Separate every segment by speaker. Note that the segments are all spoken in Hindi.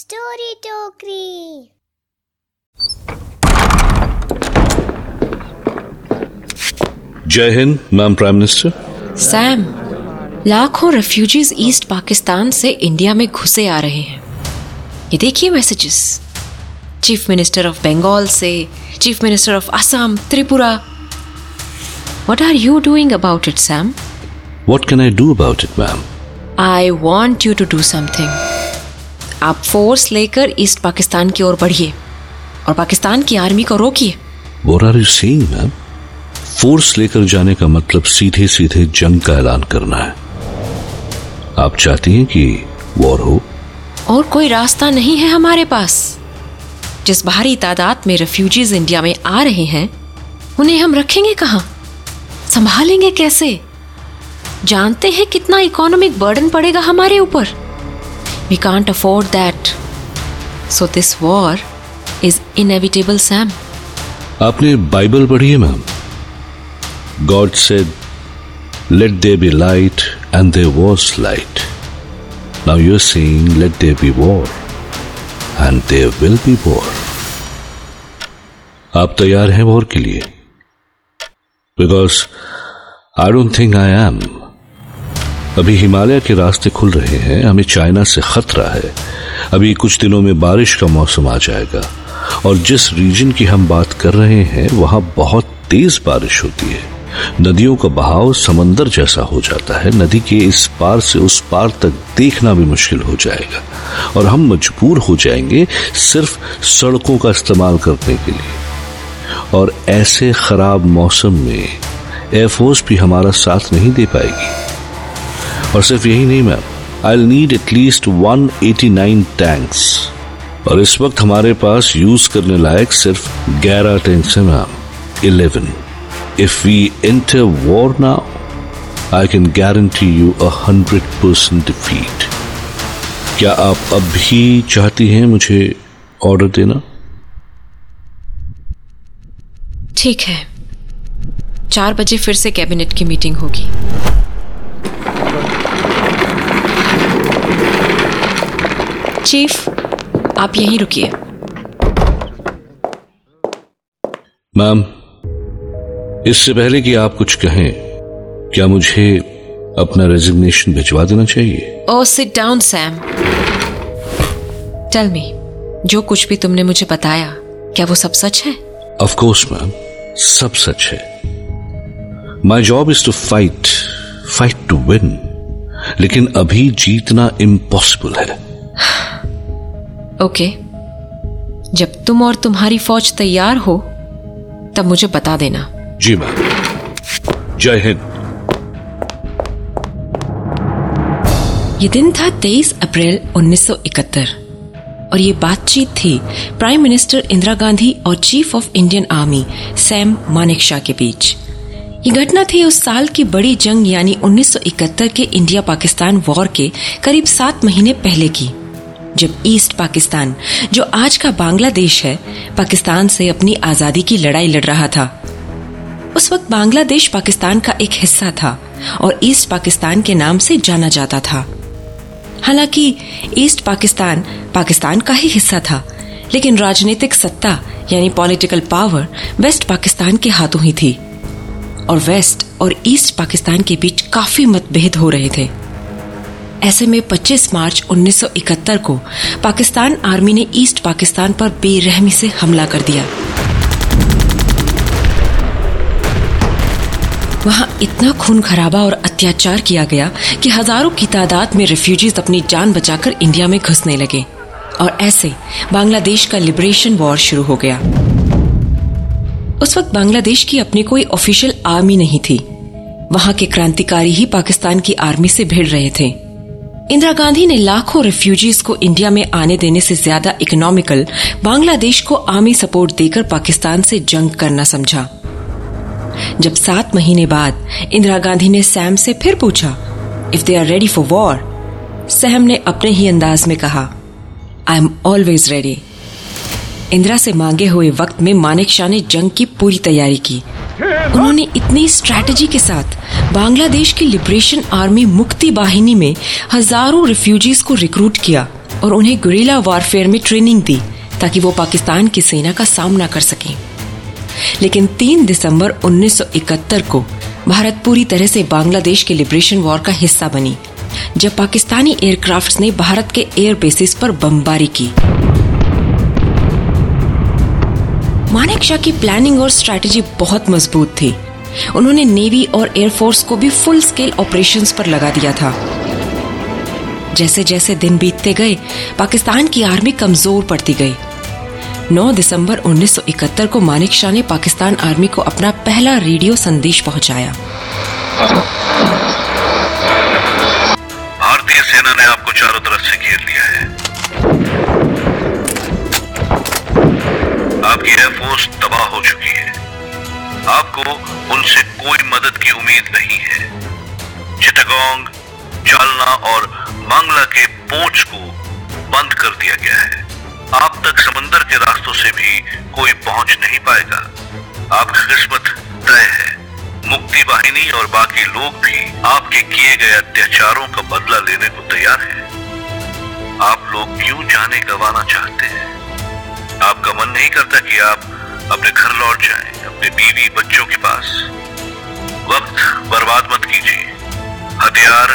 Speaker 1: स्टोरी टोकरी
Speaker 2: जय हिंद मैम प्राइम मिनिस्टर
Speaker 3: सैम लाखों रेफ्यूजीज ईस्ट पाकिस्तान से इंडिया में घुसे आ रहे हैं। ये देखिए messages chief minister of Bengal से chief minister of Assam Tripura what are you doing about it Sam
Speaker 2: what can I do about it ma'am
Speaker 3: I want you to do something आप फोर्स लेकर ईस्ट पाकिस्तान की ओर बढ़िए और पाकिस्तान की आर्मी को रोकिए।
Speaker 2: What are you saying ma'am force लेकर जाने का मतलब सीधे सीधे जंग का ऐलान करना है। आप चाहती हैं कि वॉर हो?
Speaker 3: और कोई रास्ता नहीं है हमारे पास। जिस भारी तादाद में रेफ्यूजीज इंडिया में आ रहे हैं उन्हें हम रखेंगे कहाँ? संभालेंगे कैसे? जानते हैं कितना इकोनॉमिक बर्डन पड़ेगा हमारे ऊपर? We can't afford that so this war is inevitable Sam
Speaker 2: आपने बाइबल पढ़ी है, ma'am? God said let there be light and there was light now you are saying let there be war and there will be war आप तैयार हैं वॉर के लिए? Because I don't think I am अभी हिमालय के रास्ते खुल रहे हैं, हमें चाइना से खतरा है। अभी कुछ दिनों में बारिश का मौसम आ जाएगा। और जिस रीजन की हम बात कर रहे हैं, वहाँ बहुत तेज बारिश होती है। नदियों का बहाव समंदर जैसा हो जाता है। नदी के इस पार से उस पार तक देखना भी मुश्किल हो जाएगा। और हम मजबूर हो जाएँगे सिर्फ़ सड़कों का इस्तेमाल करने के लिए। और ऐसे खराब मौसम में एयरफोर्स भी हमारा साथ नहीं दे पाएगी। और सिर्फ़ यही नहीं ma'am I need at least 189 tanks और इस वक्त हमारे पास यूज़ करने लायक सिर्फ़ 11 टैंक्स हैं ma'am 11 if we enter war now I can guarantee you a hundred percent defeat क्या आप अब भी चाहती हैं मुझे ऑर्डर देना?
Speaker 3: ठीक है। चार बजे फिर से कैबिनेट की मीटिंग होगी। चीफ आप यहीं रुकिए।
Speaker 2: मैम इससे पहले कि आप कुछ कहें क्या मुझे अपना रेजिग्नेशन भिजवा देना चाहिए?
Speaker 3: ओ sit down Sam tell me जो कुछ भी तुमने मुझे बताया क्या वो सब सच है?
Speaker 2: ऑफ़ कोर्स मैम सब सच है। My job is to fight fight to win लेकिन अभी जीतना इम्पॉसिबल है।
Speaker 3: ओके। जब तुम और तुम्हारी फौज तैयार हो तब मुझे बता देना।
Speaker 2: जी मैम। जय हिंद।
Speaker 3: ये दिन था 23 अप्रैल 1971 और ये बातचीत थी प्राइम मिनिस्टर इंदिरा गांधी और chief of Indian army Sam Manekshaw के बीच। ये घटना थी उस साल की बड़ी जंग यानी 1971 के इंडिया पाकिस्तान वॉर के करीब सात महीने पहले की। जब ईस्ट पाकिस्तान, जो आज का बांग्लादेश है, पाकिस्तान से अपनी आज़ादी की लड़ाई लड़ रहा था। उस वक्त बांग्लादेश पाकिस्तान का एक हिस्सा था और ईस्ट पाकिस्तान के नाम से जाना जाता था। हालाँकि ईस्ट पाकिस्तान पाकिस्तान का ही हिस्सा था, लेकिन राजनीतिक सत्ता, यानी पॉलिटिकल पावर वेस्ट पाकिस्तान के हाथों ही थी। और वेस्ट और ईस्ट पाकिस्तान के बीच काफ़ी मतभेद हो रहे थे। ऐसे में 25 मार्च 1971 को पाकिस्तान आर्मी ने ईस्ट पाकिस्तान पर बेरहमी से हमला कर दिया। वहाँ इतना खून खराबा और अत्याचार किया गया कि हज़ारों की तादाद में रेफ्यूजीज अपनी जान बचाकर इंडिया में घुसने लगे और ऐसे बांग्लादेश का लिबरेशन वॉर शुरू हो गया। उस वक्त बांग्लादेश की अपनी कोई ऑफिशियल आर्मी नहीं थी। वहाँ के क्रांतिकारी ही पाकिस्तान की आर्मी से भिड़ रहे थे। इंदिरा गांधी ने लाखों रेफ्यूजीज को इंडिया में आने देने से ज़्यादा इकोनॉमिकल बांग्लादेश को आर्मी सपोर्ट देकर पाकिस्तान से जंग करना समझा। जब सात महीने बाद इंदिरा गांधी ने सैम से फिर पूछा if they are ready for war Sam ने अपने ही अंदाज में कहा I am always ready Indira से मांगे हुए वक्त में मानिक शाह ने जंग की पूरी तैयारी की। उन्होंने इतनी स्ट्रैटेजी के साथ बांग्लादेश की लिबरेशन आर्मी मुक्ति वाहिनी में हज़ारों रिफ्यूजीज को रिक्रूट किया और उन्हें गुरीला वारफेयर में ट्रेनिंग दी ताकि वो पाकिस्तान की सेना का सामना कर सकें। लेकिन 3 दिसंबर 1971 को भारत पूरी तरह से बांग्लादेश के लिबरेशन वॉर का हिस्सा बनी, जब पाकिस्तानी एयरक्राफ्ट्स ने भारत के एयर बेसिस पर बमबारी की। मानेक शाह की प्लानिंग और स्ट्रैटेजी बहुत मज़बूत थी। उन्होंने नेवी और एयरफोर्स को भी फुल स्केल ऑपरेशंस पर लगा दिया था। जैसे जैसे दिन बीतते गए, पाकिस्तान की आर्मी कमज़ोर पड़ती गई। 9 दिसंबर 1971 को मानिक शाह ने पाकिस्तान आर्मी को अपना पहला रेडियो संदेश पहुँचाया।
Speaker 2: भारतीय सेना ने आपको चारों तरफ़ से घेर लिया है। आपकी एयरफोर्स तबाह हो चुकी है। आपको उनसे कोई मदद की उम्मीद नहीं है। चिटगोंग, जालना और मांगला के पोर्ट्स को बंद कर दिया गया है। आप तक समंदर के रास्तों से भी कोई पहुँच नहीं पाएगा। आपकी किस्मत तय है। मुक्ति वाहिनी और बाकी लोग भी आपके किए गए अत्याचारों का बदला लेने को तैयार हैं। आप लोग क्यों जाने गंवाना चाहते हैं? आपका मन नहीं करता कि आप अपने घर लौट जाएँ, अपने बीवी बच्चों के पास। वक्त बर्बाद मत कीजिए। हथियार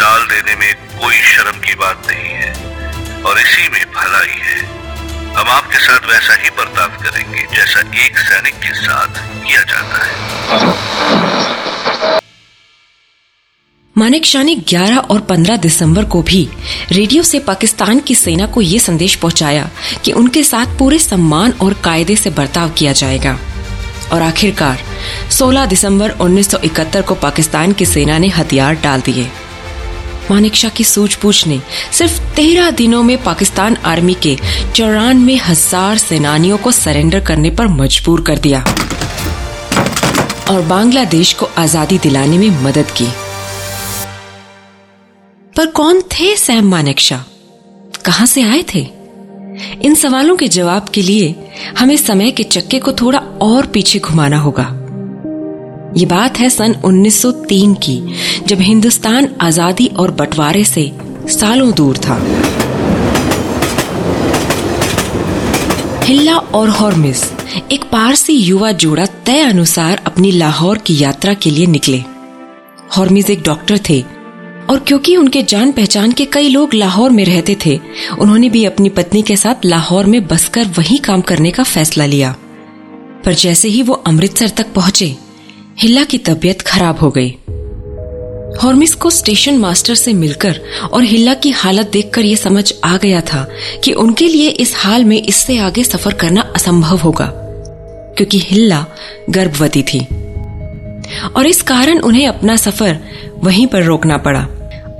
Speaker 2: डाल देने में कोई शर्म की बात नहीं है, और इसी में भलाई है। हम आपके साथ वैसा ही बर्ताव करेंगे जैसा एक सैनिक के साथ किया जाता है।
Speaker 3: मानेक शाह ने 11 और 15 दिसंबर को भी रेडियो से पाकिस्तान की सेना को ये संदेश पहुँचाया कि उनके साथ पूरे सम्मान और कायदे से बर्ताव किया जाएगा। और आखिरकार 16 दिसंबर 1971 को पाकिस्तान की सेना ने हथियार डाल दिए। मानिक शाह की सूझबूझ ने सिर्फ़ तेरह दिनों में पाकिस्तान आर्मी के चौरानवे हज़ार सेनानियों को सरेंडर करने पर मजबूर कर दिया और बांग्लादेश को आज़ादी दिलाने में मदद की। पर कौन थे सैम मानेक कहाँ से आए थे? इन सवालों के जवाब के लिए हमें समय के चक्के को थोड़ा और पीछे घुमाना होगा। ये बात है सन 1903 की, जब हिंदुस्तान आज़ादी और बंटवारे से सालों दूर था। हिल्ला और हॉर्मिस एक पारसी युवा जोड़ा तय अनुसार अपनी लाहौर की यात्रा के लिए निकले। हॉर्मिस एक डॉक्टर थे और क्योंकि उनके जान पहचान के कई लोग लाहौर में रहते थे, उन्होंने भी अपनी पत्नी के साथ लाहौर में बसकर वहीं काम करने का फैसला लिया। पर जैसे ही वो अमृतसर तक पहुँचे, हिल्ला की तबीयत खराब हो गई। हॉर्मिस को स्टेशन मास्टर से मिलकर और हिल्ला की हालत देखकर यह समझ आ गया था कि उनके लिए इस हाल में इससे आगे सफ़र करना असंभव होगा, क्योंकि हिल्ला गर्भवती थी। और इस कारण उन्हें अपना सफ़र वहीं पर रोकना पड़ा।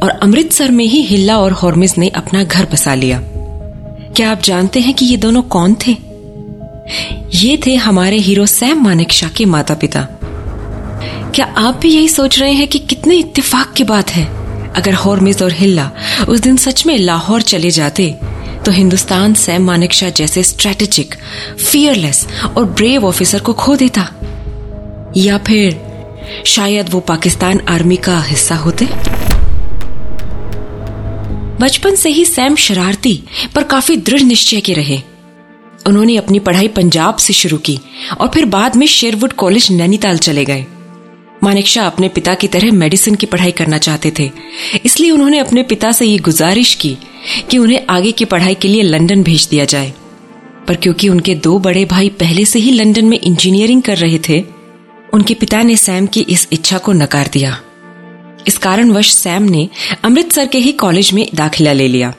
Speaker 3: और अमृतसर में ही हिल्ला और हॉर्मिस ने अपना घर बसा लिया। क्या आप जानते हैं कि ये दोनों कौन थे? ये थे हमारे हीरो सैम मानिक शाह के माता पिता क्या आप भी यही सोच रहे हैं कि कितने इत्तेफाक की बात है? अगर हॉर्मिस और हिल्ला उस दिन सच में लाहौर चले जाते तो हिंदुस्तान सैम मानिक शाह जैसे स्ट्रेटेजिक फियरलेस और ब्रेव ऑफिसर को खो देता। या फिर शायद वो पाकिस्तान आर्मी का हिस्सा होते? बचपन से ही सैम शरारती, पर काफ़ी दृढ़ निश्चय के रहे। उन्होंने अपनी पढ़ाई पंजाब से शुरू की और फिर बाद में शेरवुड कॉलेज नैनीताल चले गए। मानिक शाह अपने पिता की तरह मेडिसिन की पढ़ाई करना चाहते थे। इसलिए उन्होंने अपने पिता से ये गुजारिश की कि उन्हें आगे की पढ़ाई के लिए लंदन भेज दिया जाए। पर क्योंकि उनके दो बड़े भाई पहले से ही लंदन में इंजीनियरिंग कर रहे थे, उनके पिता ने सैम की इस इच्छा को नकार दिया। इस कारणवश सैम ने अमृतसर के ही कॉलेज में दाखिला ले लिया।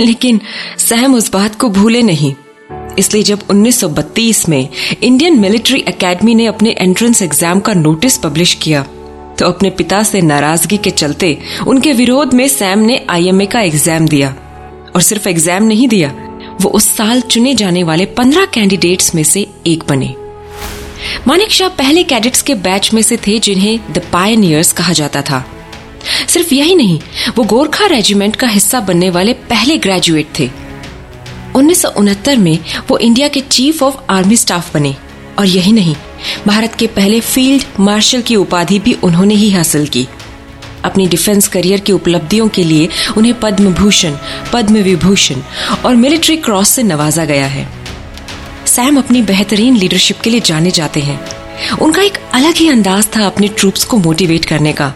Speaker 3: लेकिन सैम उस बात को भूले नहीं। इसलिए जब 1932 में इंडियन मिलिट्री एकेडमी ने अपने एंट्रेंस एग्ज़ाम का नोटिस पब्लिश किया तो अपने पिता से नाराज़गी के चलते उनके विरोध में सैम ने आईएमए का एग्ज़ाम दिया। और सिर्फ़ एग्ज़ाम नहीं दिया, वो उस साल चुने जाने वाले पंद्रह कैंडिडेट्स में से एक बने। मानिक शाह पहले कैडेट्स के बैच में से थे जिन्हें द पायनियर्स कहा जाता था। सिर्फ़ यही नहीं, वो गोरखा रेजिमेंट का हिस्सा बनने वाले पहले ग्रेजुएट थे। उन्नीस में वो इंडिया के चीफ ऑफ़ आर्मी स्टाफ बने। और यही नहीं, भारत के पहले फ़ील्ड मार्शल की उपाधि भी उन्होंने ही हासिल की। अपनी डिफेंस करियर की उपलब्धियों के लिए उन्हें पद्म भूषण पद्म विभूषण और मिलिट्री क्रॉस से नवाजा गया है। सैम अपनी बेहतरीन लीडरशिप के लिए जाने जाते हैं। उनका एक अलग ही अंदाज था अपने ट्रूप्स को मोटिवेट करने का।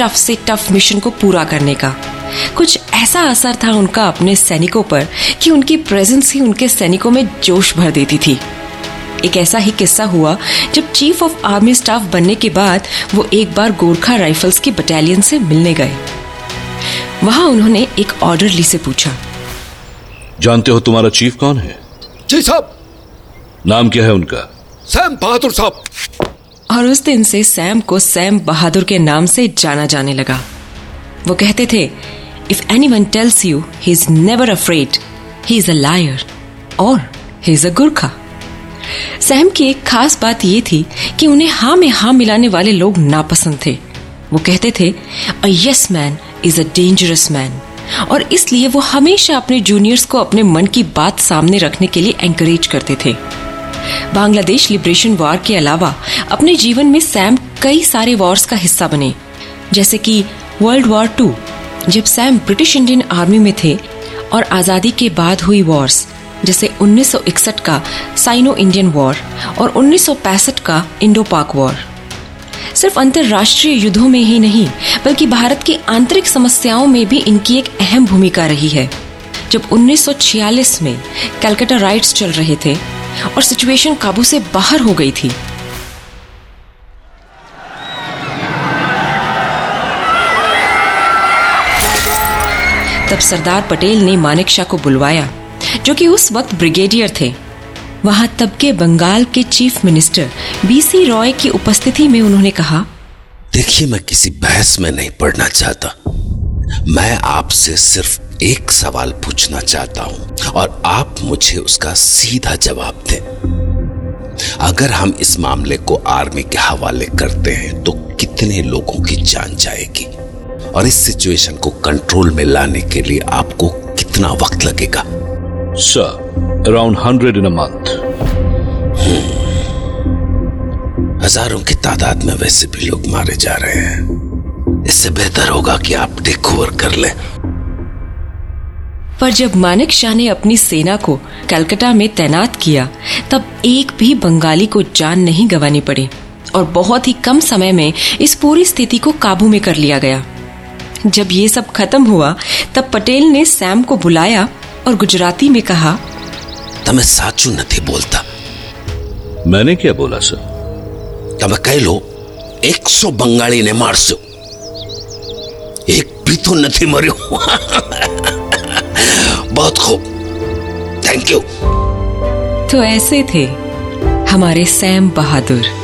Speaker 3: टफ से टफ मिशन को पूरा करने का। कुछ ऐसा असर था उनका अपने सैनिकों पर कि उनकी प्रेजेंस ही उनके सैनिकों में जोश भर देती थी। एक ऐसा ही किस्सा हुआ जब चीफ ऑफ़ आर्मी स्टाफ बनने के बाद वो एक बार गोरखा राइफल्स की बटालियन से मिलने गए। वहाँ उन्होंने एक ऑर्डरली से पूछा।
Speaker 2: जानते हो तुम्हारा चीफ कौन है?
Speaker 4: जी साहब।
Speaker 2: नाम क्या है उनका?
Speaker 4: सैम बहादुर साहब।
Speaker 3: और उस दिन से सैम को सैम बहादुर के नाम से जाना जाने लगा। वो कहते थे if anyone tells you he is never afraid he is a liar और he is a Gurkha Sam की एक खास बात यह थी कि उन्हें हाँ में हाँ मिलाने वाले लोग नापसंद थे। वो कहते थे a yes man is a dangerous man और इसलिए वो हमेशा अपने जूनियर्स को अपने मन की बात सामने रखने के लिए एंकरेज करते थे। बांग्लादेश लिबरेशन वॉर के अलावा अपने जीवन में सैम कई सारे वॉर्स का हिस्सा बने। जैसे कि वर्ल्ड वॉर टू, जब सैम ब्रिटिश इंडियन आर्मी में थे और आज़ादी के बाद हुई वॉर्स, जैसे 1961 का साइनो इंडियन वॉर और 1965 का इंडो पाक वॉर। सिर्फ़ अंतरराष्ट्रीय युद्धों में ही नहीं, बल्कि भारत की आंतरिक समस्याओं में भी इनकी एक अहम भूमिका रही है। जब 1946 में कलकत्ता राइट्स चल रहे थे और सिचुएशन काबू से बाहर हो गई थी। तब सरदार पटेल ने मानिक शाह को बुलवाया, जो कि उस वक्त ब्रिगेडियर थे। वहाँ तब के बंगाल के चीफ मिनिस्टर बीसी रॉय की उपस्थिति में उन्होंने कहा,
Speaker 5: देखिए, मैं किसी बहस में नहीं पढ़ना चाहता। मैं आपसे सिर्फ़ एक सवाल पूछना चाहता हूँ और आप मुझे उसका सीधा जवाब दें। अगर हम इस मामले को आर्मी के हवाले करते हैं तो कितने लोगों की जान जाएगी? और इस सिचुएशन को कंट्रोल में लाने के लिए आपको कितना वक्त लगेगा?
Speaker 2: Sir around hundred in a month
Speaker 5: हज़ारों की तादाद में वैसे भी लोग मारे जा रहे हैं। इससे बेहतर होगा कि आप टेक ओवर कर लें।
Speaker 3: पर जब मानिक शाह ने अपनी सेना को कलकत्ता में तैनात किया तब एक भी बंगाली को जान नहीं गंवानी पड़ी और बहुत ही कम समय में इस पूरी स्थिति को काबू में कर लिया गया जब ये सब खत्म हुआ तब पटेल ने सैम को बुलाया और गुजराती में कहा
Speaker 5: તમે સાચું નથી બોલતા
Speaker 2: मैंने क्या बोला सर
Speaker 5: તમે કહી લો એકસો બંગાળીને મારશો એક भी तो નથી મર્યો बहुत खूब। थैंक यू
Speaker 3: तो ऐसे थे हमारे सैम बहादुर।